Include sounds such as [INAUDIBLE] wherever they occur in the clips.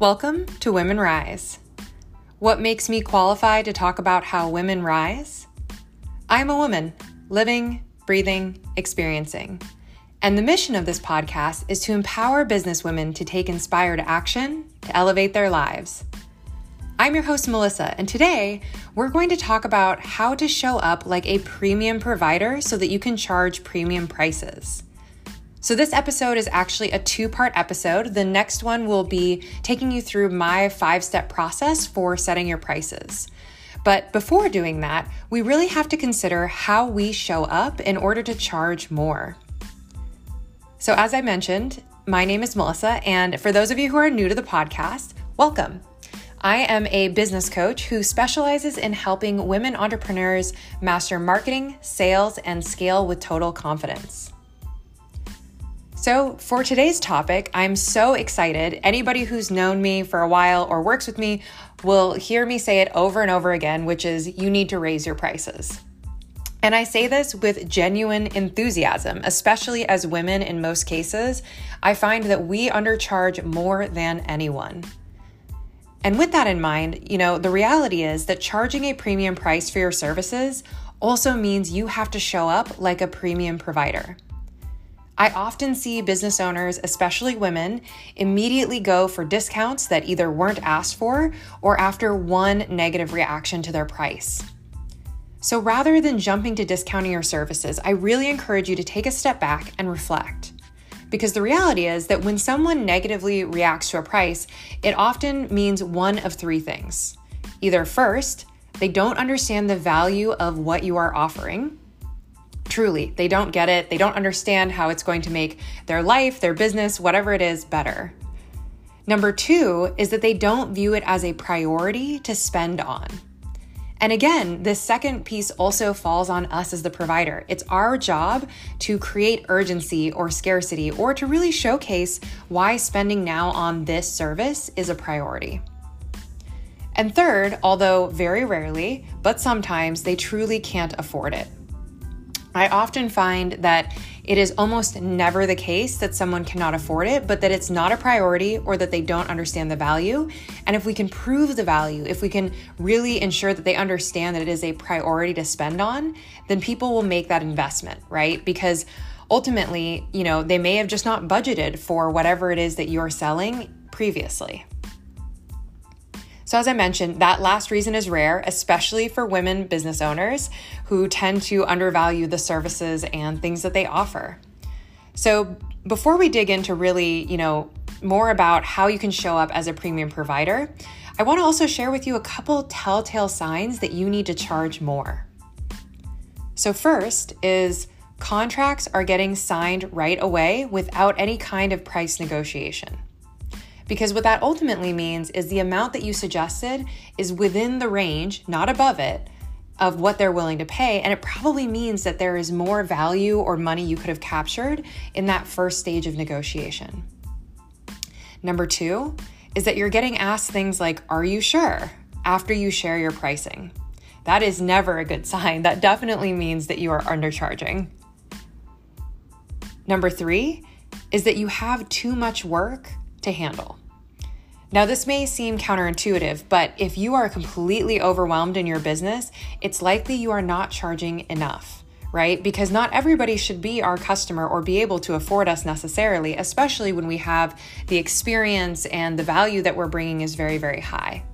Welcome to Women Rise. What makes me qualified to talk about how women rise? I'm a woman, living, breathing, experiencing. And the mission of this podcast is to empower businesswomen to take inspired action to elevate their lives. I'm your host, Melissa, and today we're going to talk about how to show up like a premium provider so that you can charge premium prices. So, this episode is actually a two part episode. The next one will be taking you through my five step process for setting your prices. But before doing that, we really have to consider how we show up in order to charge more. So, as I mentioned, my name is Melissa, and for those of you who are new to the podcast, welcome. I am a business coach who specializes in helping women entrepreneurs master marketing, sales, and scale with total confidence. So, for today's topic, I'm so excited. Anybody who's known me for a while or works with me will hear me say it over and over again, which is you need to raise your prices. And I say this with genuine enthusiasm, especially as women in most cases. I find that we undercharge more than anyone. And with that in mind, you know, the reality is that charging a premium price for your services also means you have to show up like a premium provider. I often see business owners, especially women, immediately go for discounts that either weren't asked for or after one negative reaction to their price. So rather than jumping to discounting your services, I really encourage you to take a step back and reflect. Because the reality is that when someone negatively reacts to a price, it often means one of three things. Either first, they don't understand the value of what you are offering. Truly, they don't get it. They don't understand how it's going to make their life, their business, whatever it is, better. Number two is that they don't view it as a priority to spend on. And again, this second piece also falls on us as the provider. It's our job to create urgency or scarcity or to really showcase why spending now on this service is a priority. And third, although very rarely, but sometimes they truly can't afford it. I often find that it is almost never the case that someone cannot afford it, but that it's not a priority or that they don't understand the value. And if we can prove the value, if we can really ensure that they understand that it is a priority to spend on, then people will make that investment, right? Because ultimately, you know, they may have just not budgeted for whatever it is that you're selling previously. So, as I mentioned, that last reason is rare, especially for women business owners who tend to undervalue the services and things that they offer. So, before we dig into really, you know, more about how you can show up as a premium provider, I want to also share with you a couple telltale signs that you need to charge more. So, first is contracts are getting signed right away without any kind of price negotiation. Because what that ultimately means is the amount that you suggested is within the range, not above it, of what they're willing to pay. And it probably means that there is more value or money you could have captured in that first stage of negotiation. Number two is that you're getting asked things like, Are you sure? after you share your pricing. That is never a good [LAUGHS] sign. That definitely means that you are undercharging. Number three is that you have too much work to handle. Now, this may seem counterintuitive, but if you are completely overwhelmed in your business, it's likely you are not charging enough, right? Because not everybody should be our customer or be able to afford us necessarily, especially when we have the experience and the value that we're bringing is very, very high.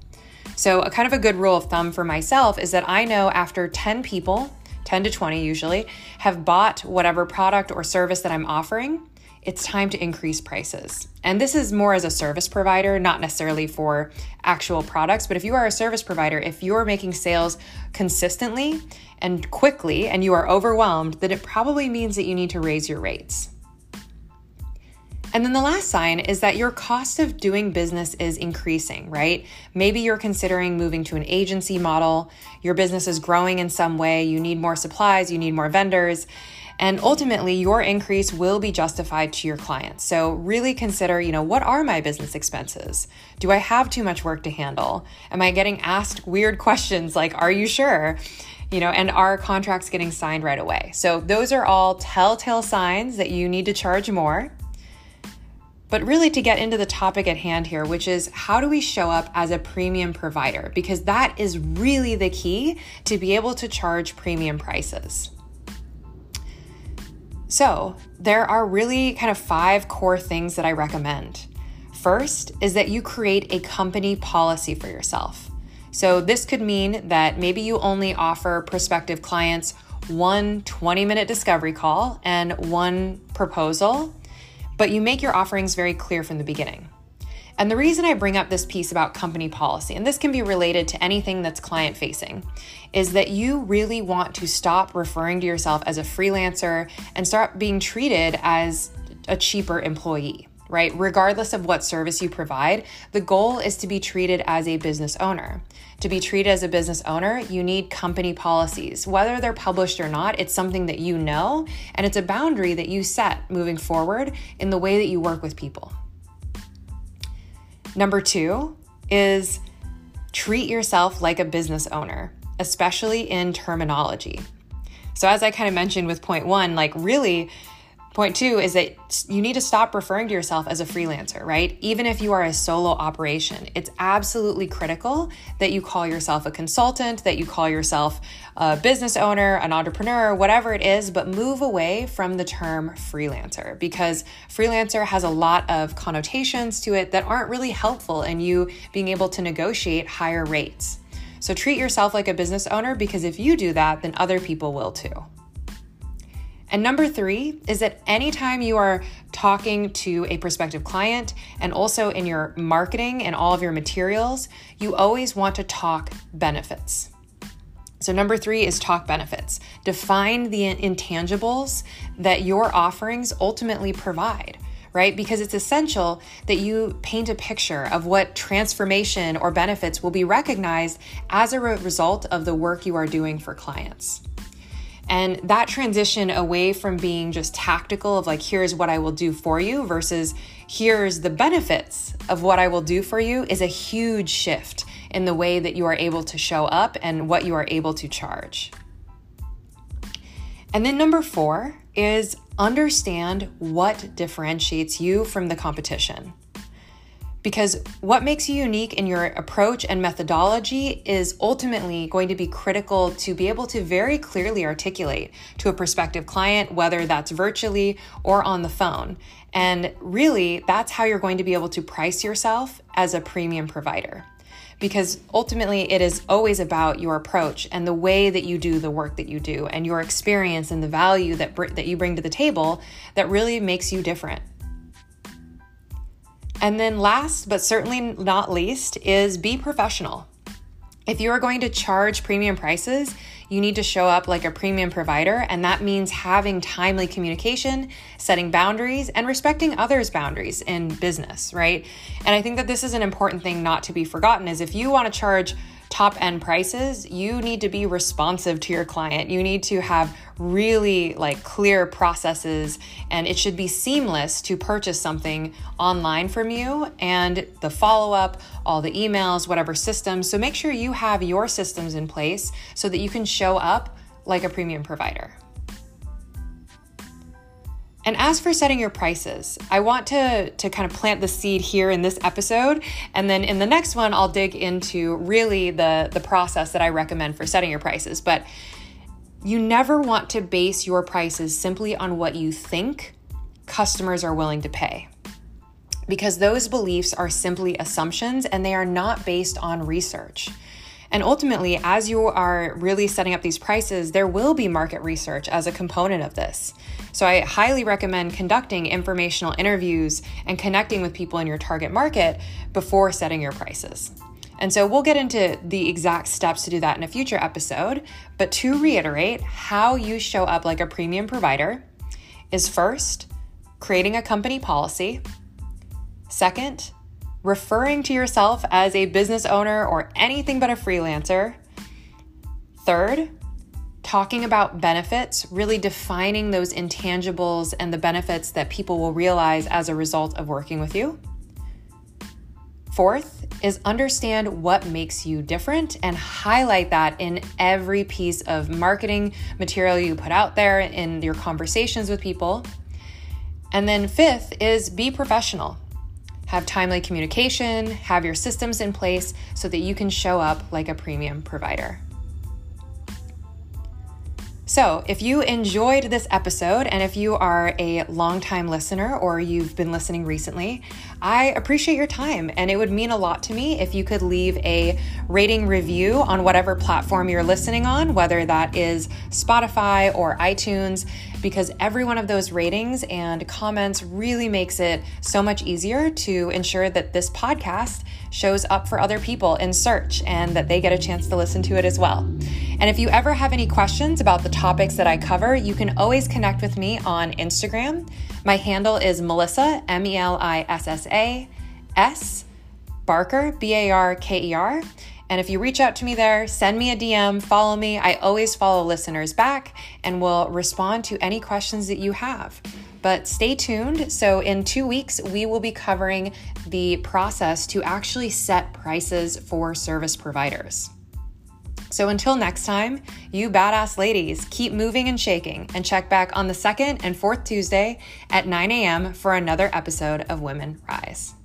So, a kind of a good rule of thumb for myself is that I know after 10 people, 10 to 20 usually, have bought whatever product or service that I'm offering, it's time to increase prices. And this is more as a service provider, not necessarily for actual products. But if you are a service provider, if you're making sales consistently and quickly and you are overwhelmed, then it probably means that you need to raise your rates. And then the last sign is that your cost of doing business is increasing, right? Maybe you're considering moving to an agency model, your business is growing in some way, you need more supplies, you need more vendors, and ultimately, your increase will be justified to your clients. So really consider, you know, what are my business expenses? Do I have too much work to handle? Am I getting asked weird questions like, are you sure? You know, and are contracts getting signed right away? So those are all telltale signs that you need to charge more. But really, to get into the topic at hand here, which is how do we show up as a premium provider? Because that is really the key to be able to charge premium prices. So, there are really kind of five core things that I recommend. First is that you create a company policy for yourself. So, this could mean that maybe you only offer prospective clients one 20 minute discovery call and one proposal, but you make your offerings very clear from the beginning. And the reason I bring up this piece about company policy, and this can be related to anything that's client facing, is that you really want to stop referring to yourself as a freelancer and start being treated as a cheaper employee, right? Regardless of what service you provide, the goal is to be treated as a business owner. To be treated as a business owner, you need company policies. Whether they're published or not, it's something that you know, and it's a boundary that you set moving forward in the way that you work with people. Number two is treat yourself like a business owner, especially in terminology. So, as I kind of mentioned with point one, like really, Point two is that you need to stop referring to yourself as a freelancer, right? Even if you are a solo operation, it's absolutely critical that you call yourself a consultant, that you call yourself a business owner, an entrepreneur, whatever it is, but move away from the term freelancer because freelancer has a lot of connotations to it that aren't really helpful in you being able to negotiate higher rates. So treat yourself like a business owner because if you do that, then other people will too. And number three is that anytime you are talking to a prospective client and also in your marketing and all of your materials, you always want to talk benefits. So, number three is talk benefits. Define the intangibles that your offerings ultimately provide, right? Because it's essential that you paint a picture of what transformation or benefits will be recognized as a result of the work you are doing for clients. And that transition away from being just tactical of like, here's what I will do for you versus here's the benefits of what I will do for you is a huge shift in the way that you are able to show up and what you are able to charge. And then number four is understand what differentiates you from the competition. Because what makes you unique in your approach and methodology is ultimately going to be critical to be able to very clearly articulate to a prospective client, whether that's virtually or on the phone. And really, that's how you're going to be able to price yourself as a premium provider because ultimately it is always about your approach and the way that you do the work that you do and your experience and the value that br- that you bring to the table that really makes you different. And then, last but certainly not least, is be professional. If you are going to charge premium prices, you need to show up like a premium provider, and that means having timely communication, setting boundaries, and respecting others' boundaries in business, right? And I think that this is an important thing not to be forgotten is if you want to charge top end prices, you need to be responsive to your client. You need to have really like clear processes and it should be seamless to purchase something online from you and the follow up, all the emails, whatever systems. So make sure you have your systems in place so that you can show up like a premium provider. And as for setting your prices, I want to, to kind of plant the seed here in this episode. And then in the next one, I'll dig into really the, the process that I recommend for setting your prices. But you never want to base your prices simply on what you think customers are willing to pay. Because those beliefs are simply assumptions and they are not based on research. And ultimately, as you are really setting up these prices, there will be market research as a component of this. So I highly recommend conducting informational interviews and connecting with people in your target market before setting your prices. And so we'll get into the exact steps to do that in a future episode. But to reiterate, how you show up like a premium provider is first, creating a company policy. Second, referring to yourself as a business owner or anything but a freelancer. Third, talking about benefits, really defining those intangibles and the benefits that people will realize as a result of working with you. Fourth is understand what makes you different and highlight that in every piece of marketing material you put out there in your conversations with people. And then fifth is be professional. Have timely communication, have your systems in place so that you can show up like a premium provider. So, if you enjoyed this episode and if you are a longtime listener or you've been listening recently, I appreciate your time and it would mean a lot to me if you could leave a rating review on whatever platform you're listening on, whether that is Spotify or iTunes, because every one of those ratings and comments really makes it so much easier to ensure that this podcast shows up for other people in search and that they get a chance to listen to it as well. And if you ever have any questions about the topics that I cover, you can always connect with me on Instagram. My handle is Melissa, M E L I S S A S, Barker, B A R K E R. And if you reach out to me there, send me a DM, follow me. I always follow listeners back and will respond to any questions that you have. But stay tuned. So, in two weeks, we will be covering the process to actually set prices for service providers. So until next time, you badass ladies, keep moving and shaking and check back on the second and fourth Tuesday at 9 a.m. for another episode of Women Rise.